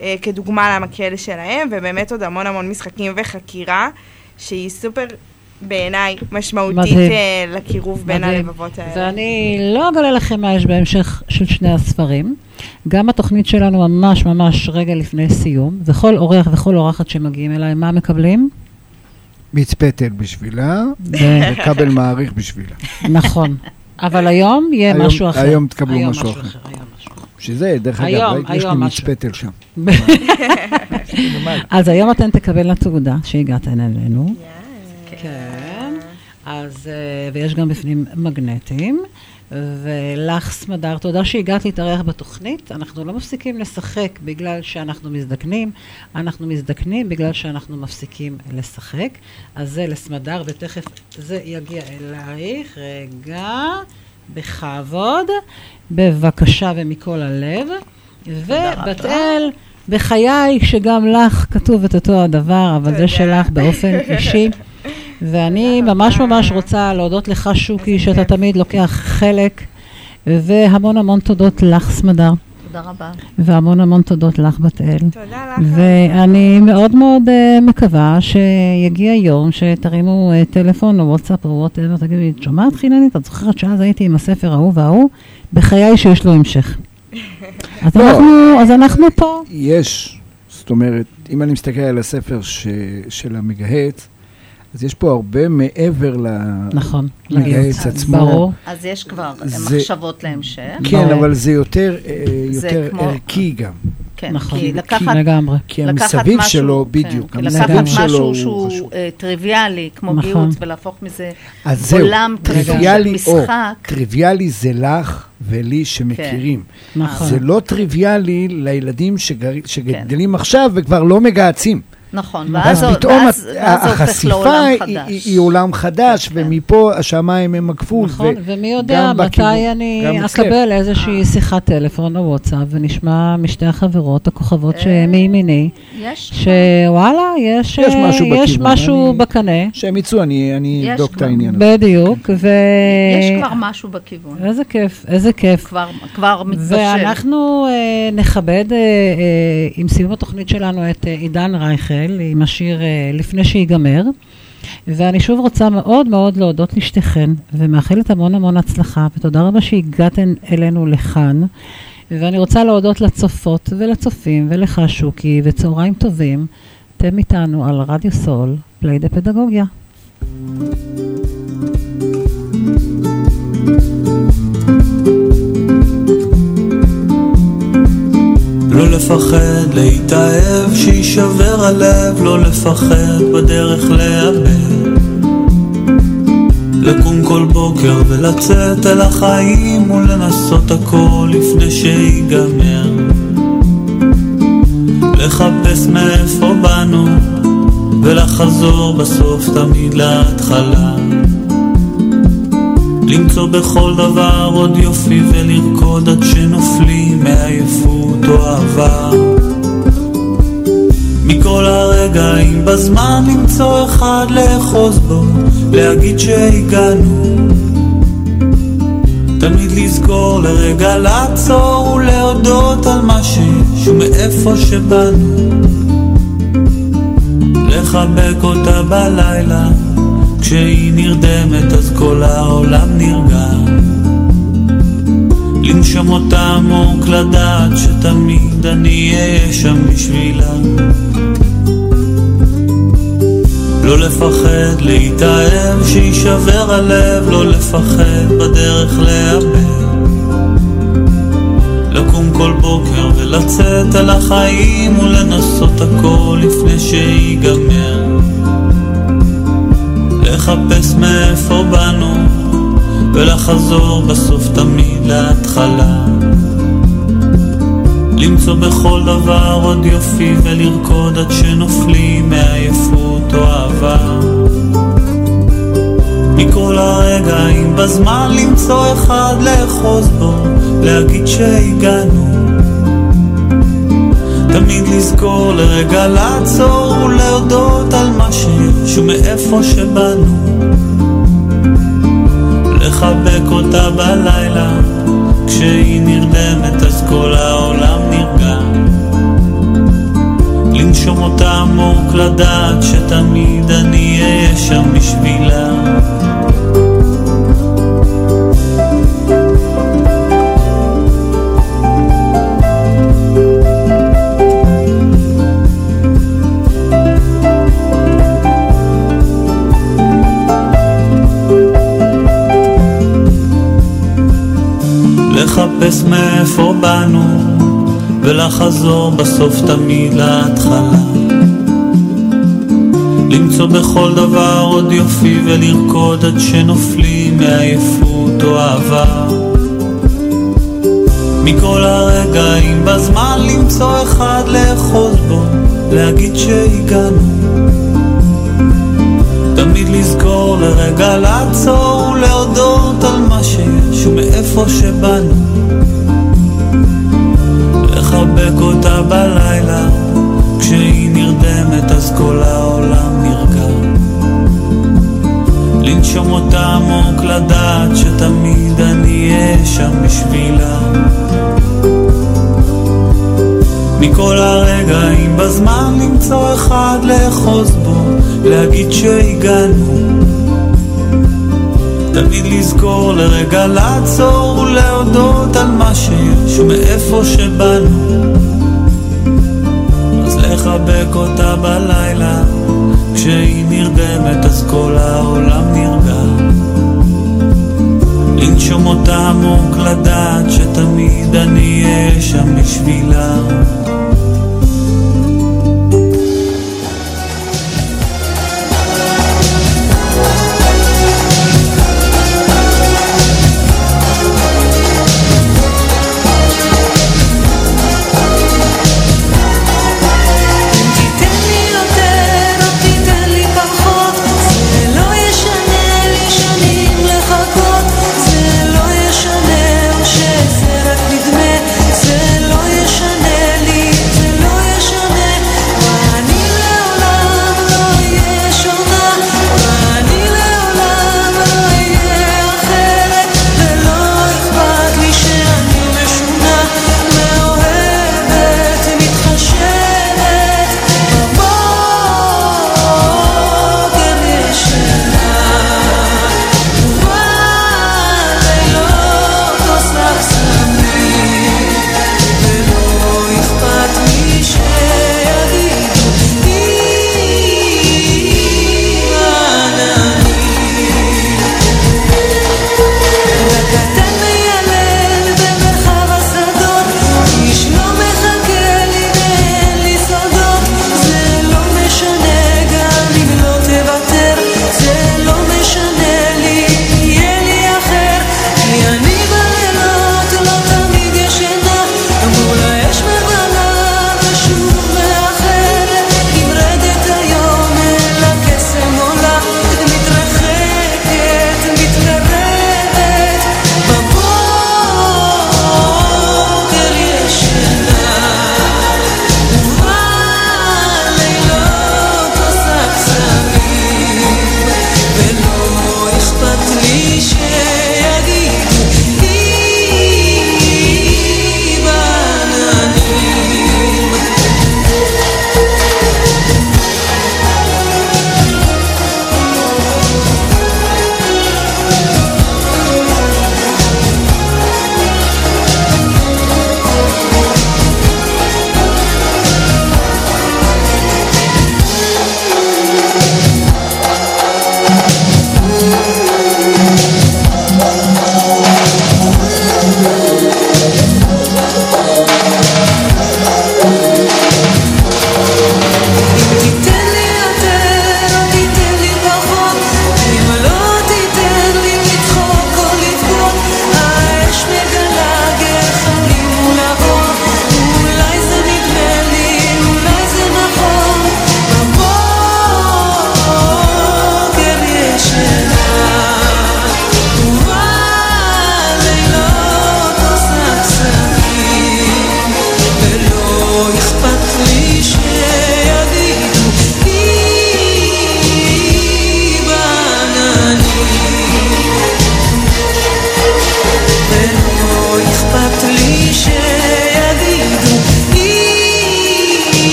אה, כדוגמה למקל שלהם, ובאמת עוד המון המון משחקים וחקירה, שהיא סופר... בעיניי משמעותית מדהים. אה, לקירוב בין מדהים. הלבבות האלה. ואני לא אגלה לכם מה יש בהמשך של שני הספרים. גם התוכנית שלנו ממש ממש רגע לפני סיום, וכל אורח וכל אורחת שמגיעים אליי, מה מקבלים? מיץ פטל בשבילה, וכבל מעריך בשבילה. נכון. אבל היום יהיה היום- משהו אחר. היום תקבלו היום משהו אחר. משהו אחר. שזה, דרך אגב? יש לי. פטל שם. [LAUGHS] אז היום אתן תקבלנה תעודה שהגעתן אלינו. כן. אז, אה, ויש גם בפנים מגנטים. ולך, סמדר, תודה שהגעת להתארח בתוכנית. אנחנו לא מפסיקים לשחק בגלל שאנחנו מזדקנים, אנחנו מזדקנים בגלל שאנחנו מפסיקים לשחק. אז זה לסמדר, ותכף זה יגיע אלייך. רגע, בכבוד. בבקשה ומכל הלב. ובת אל, בחיי, שגם לך כתוב את אותו הדבר, אבל זה שלך באופן [LAUGHS] אישי. ואני ממש ממש רוצה להודות לך, שוקי, שאתה תמיד לוקח חלק, והמון המון תודות לך, סמדר, תודה רבה. והמון המון תודות לך, בת אל. תודה לך. ואני מאוד מאוד uh, מקווה שיגיע יום שתרימו uh, טלפון או וואטסאפ או whatever, תגידו לי, את שומעת חיננית? את זוכרת שאז הייתי עם הספר ההוא וההוא? בחיי שיש לו המשך. [LAUGHS] אז, לא. אנחנו, אז אנחנו פה. יש, זאת אומרת, אם אני מסתכל על הספר ש, של המגהץ, אז יש פה הרבה מעבר ל... נכון. מגהץ עצמו. ברור. אז יש כבר זה- מחשבות להמשך. כן, ברור. אבל זה יותר, אה, זה יותר כמו- ערכי גם. כן, נכון. כי כי לקחת... לגמרי. כי המסביב משהו- שלו, כן, בדיוק, כי המסביב לקחת שלו משהו הוא שהוא. אה, טריוויאלי, כמו נכון. גיהוץ, ולהפוך מזה אז עולם טריוויאלי, של או, משחק. טריוויאלי זה לך ולי שמכירים. נכון. זה לא טריוויאלי לילדים שגר, כן. שגדלים עכשיו וכבר לא מגהצים. נכון, אז ואז פתאום ואז- ואז זה הופך החשיפה היא- חדש. היא- היא עולם חדש, כן. ומפה השמיים הם הגבול. נכון, ו- ומי יודע בכיוון- מתי אני. אקבל איזושהי שיחת טלפון או וואטסאפ, ונשמע משתי החברות, הכוכבות אה, שמימיני, שוואלה, יש יש אה, משהו יש בכיוון, משהו אני- בקנה, שהם יצאו, אני אבדוק את כבר. העניין הזה. בדיוק, ו... יש כבר משהו בכיוון. איזה כיף, איזה כיף. כבר כבר מתבשל. ואנחנו אה, נכבד אה, אה, עם סיום התוכנית שלנו את אה, עידן רייכל עם השיר אה, לפני שיגמר. ואני שוב רוצה מאוד מאוד להודות לשתיכן, ומאחלת המון המון הצלחה, ותודה רבה שהגעתן אלינו לכאן. ואני רוצה להודות לצופות ולצופים ולך, שוקי, וצהריים טובים. אתם איתנו על רדיו סול, פליי דה פדגוגיה. לא לפחד להתאהב, שיישבר הלב, לא לפחד בדרך לאבד. לקום כל בוקר ולצאת אל החיים ולנסות הכל לפני שיגמר. לחפש מאיפה באנו ולחזור בסוף תמיד להתחלה. למצוא בכל דבר עוד יופי ולרקוד עד שנופלים מעייפות או אהבה. מכל הרגעים בזמן למצוא אחד לאחוז בו, להגיד שהגענו. תמיד לזכור לרגע לעצור ולהודות על מה שיש ומאיפה שבאנו. לחבק אותה בלילה, כשהיא נרדמת אז כל העולם נרגע. לנשום אותה עמוק, לדעת שתמיד אני אהיה שם בשבילה. לא לפחד להתאהב, שיישבר הלב, לא לפחד בדרך לאבד. לקום כל בוקר ולצאת על החיים ולנסות הכל לפני שיגמר. לחפש מאיפה באנו ולחזור בסוף תמיד להתחלה. למצוא בכל דבר עוד יופי ולרקוד עד שנופלים מעייפות או אהבה. מכל הרגעים בזמן למצוא אחד לאחוז בו, להגיד שהגענו. תמיד לזכור לרגע לעצור ולהודות על מה שיש ומאיפה שבאנו. לחבק אותה בלילה, כשהיא נרדמת אז כל העולם נרגע. לנשום אותה עמוק לדעת שתמיד אני אהיה שם בשבילה. לחפש מאיפה באנו ולחזור בסוף תמיד להתחלה. למצוא בכל דבר עוד יופי ולרקוד עד שנופלים מעייפות או אהבה. מכל הרגעים בזמן למצוא אחד לאחוז בו להגיד שהגענו. תמיד לזכור לרגע לעצור ולהודות על מה שיש ומאיפה שבאנו לחבק אותה בלילה כשהיא נרדמת אז כל העולם נרגע. לנשום אותה עמוק לדעת שתמיד אני אהיה שם בשבילה. מכל הרגעים בזמן למצוא אחד לאחוז בו להגיד שהגענו. תמיד לזכור לרגע לעצור ולהודות על מה שיש ומאיפה שבאנו לחבק אותה בלילה. כשהיא נרדמת אז כל העולם נרגע. לנשום אותה עמוק לדעת שתמיד אני אהיה שם בשבילה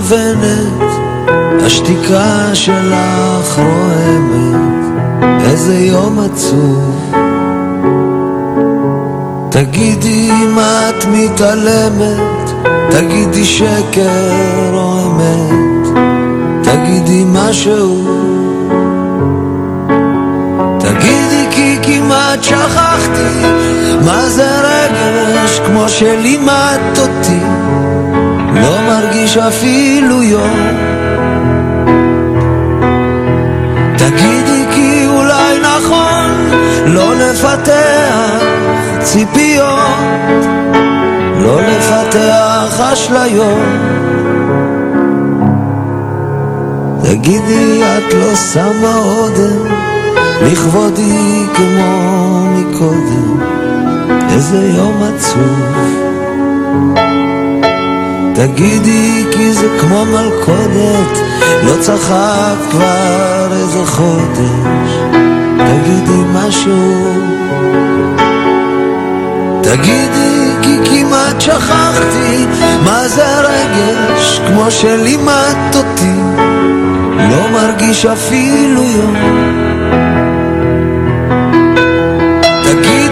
מתכוונת, השתיקה שלך רועמת, איזה יום עצוב. תגידי אם את מתעלמת, תגידי שקר או אמת, תגידי משהו. תגידי כי כמעט שכחתי מה זה רגש כמו שלימדת אותי, לא מרגיש אפילו יום. תגידי כי אולי נכון לא לפתח ציפיות, לא לפתח אשליות. תגידי, את לא שמה אודם לכבודי כמו מקודם, איזה יום עצוב. תגידי, כי זה כמו מלכודת, לא צחק כבר איזה חודש. תגידי משהו. תגידי כי כמעט שכחתי מה זה רגש כמו שלימדת אותי. לא מרגיש אפילו יום. תגידי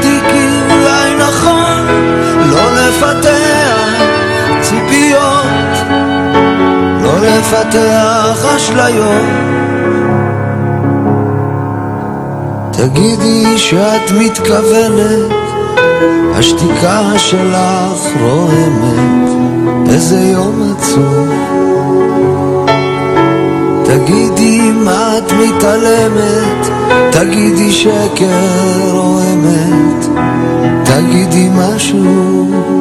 לפתח אשליות תגידי שאת מתכוונת השתיקה שלך רועמת, איזה יום עצוב. תגידי אם את מתעלמת, תגידי שקר או אמת, תגידי משהו.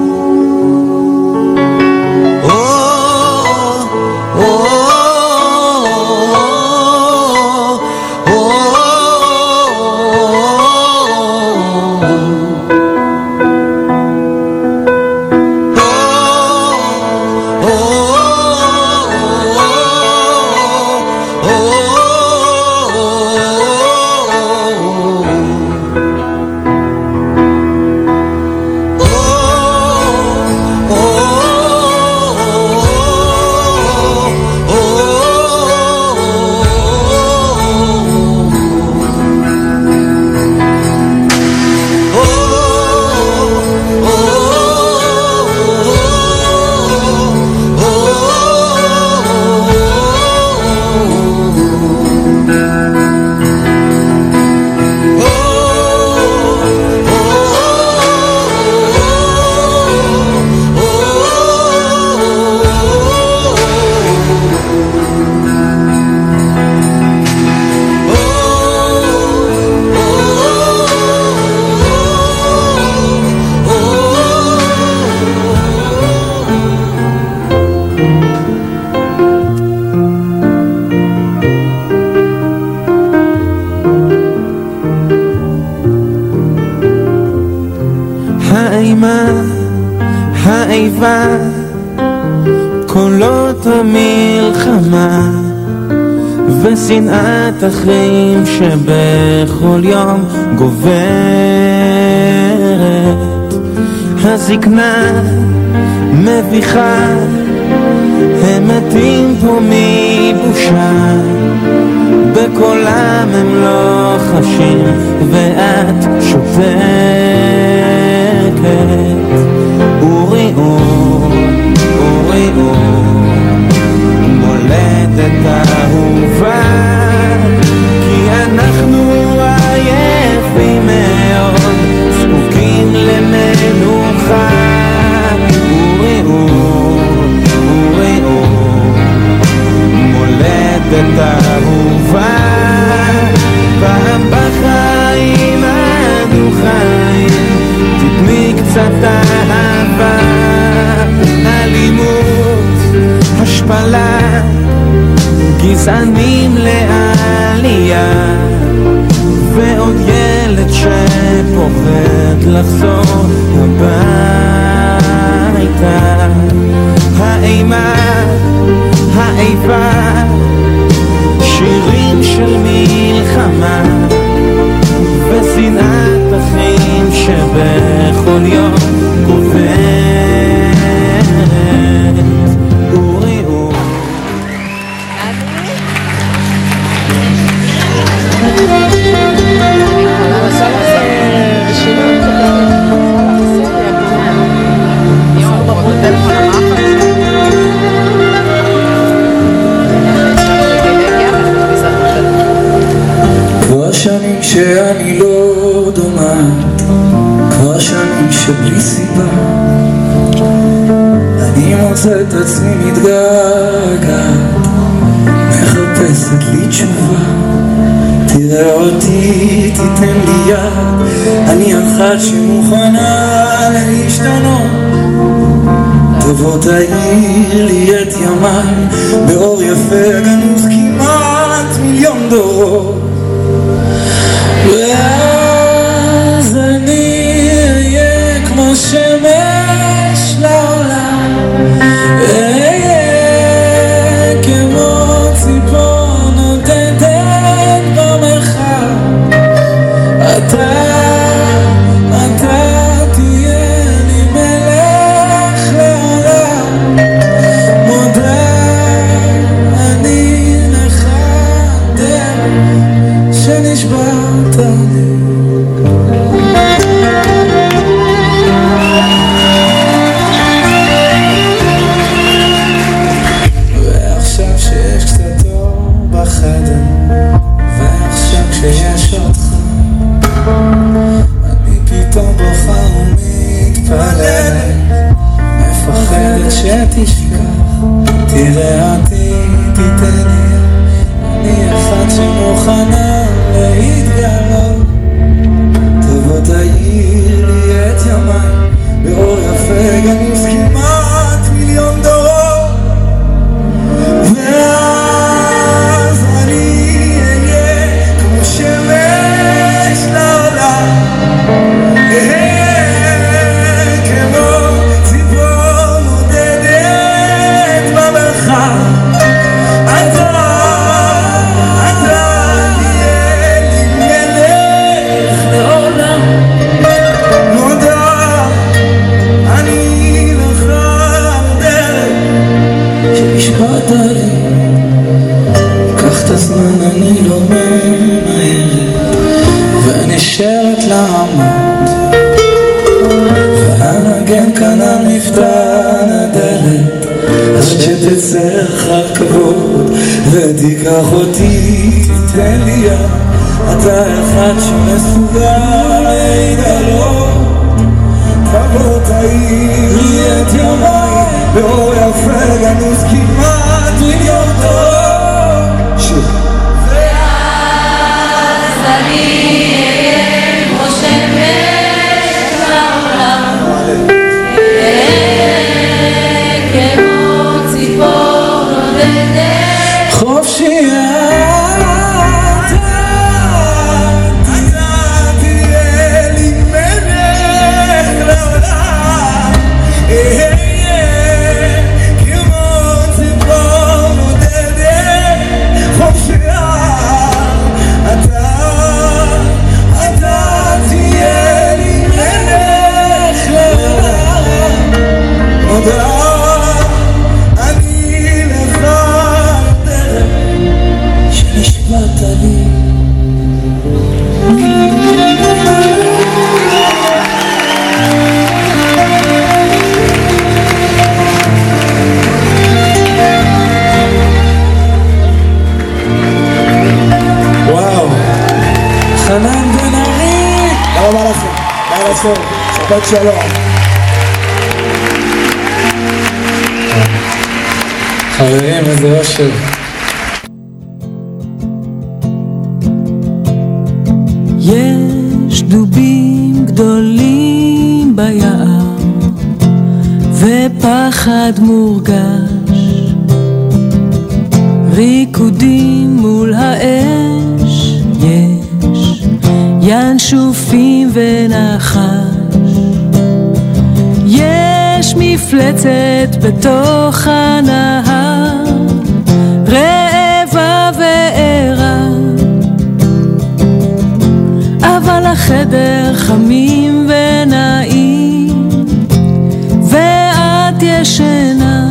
שנאת החיים שבכל יום גוברת. הזקנה מביכה הם מתים פה מבושה. בקולם הם לא חשים ואת שותקת שלום. חברים, איזה אושר. נמצאת בתוך הנהר, רעבה וערה. אבל החדר חמים ונעים, ואת ישנה.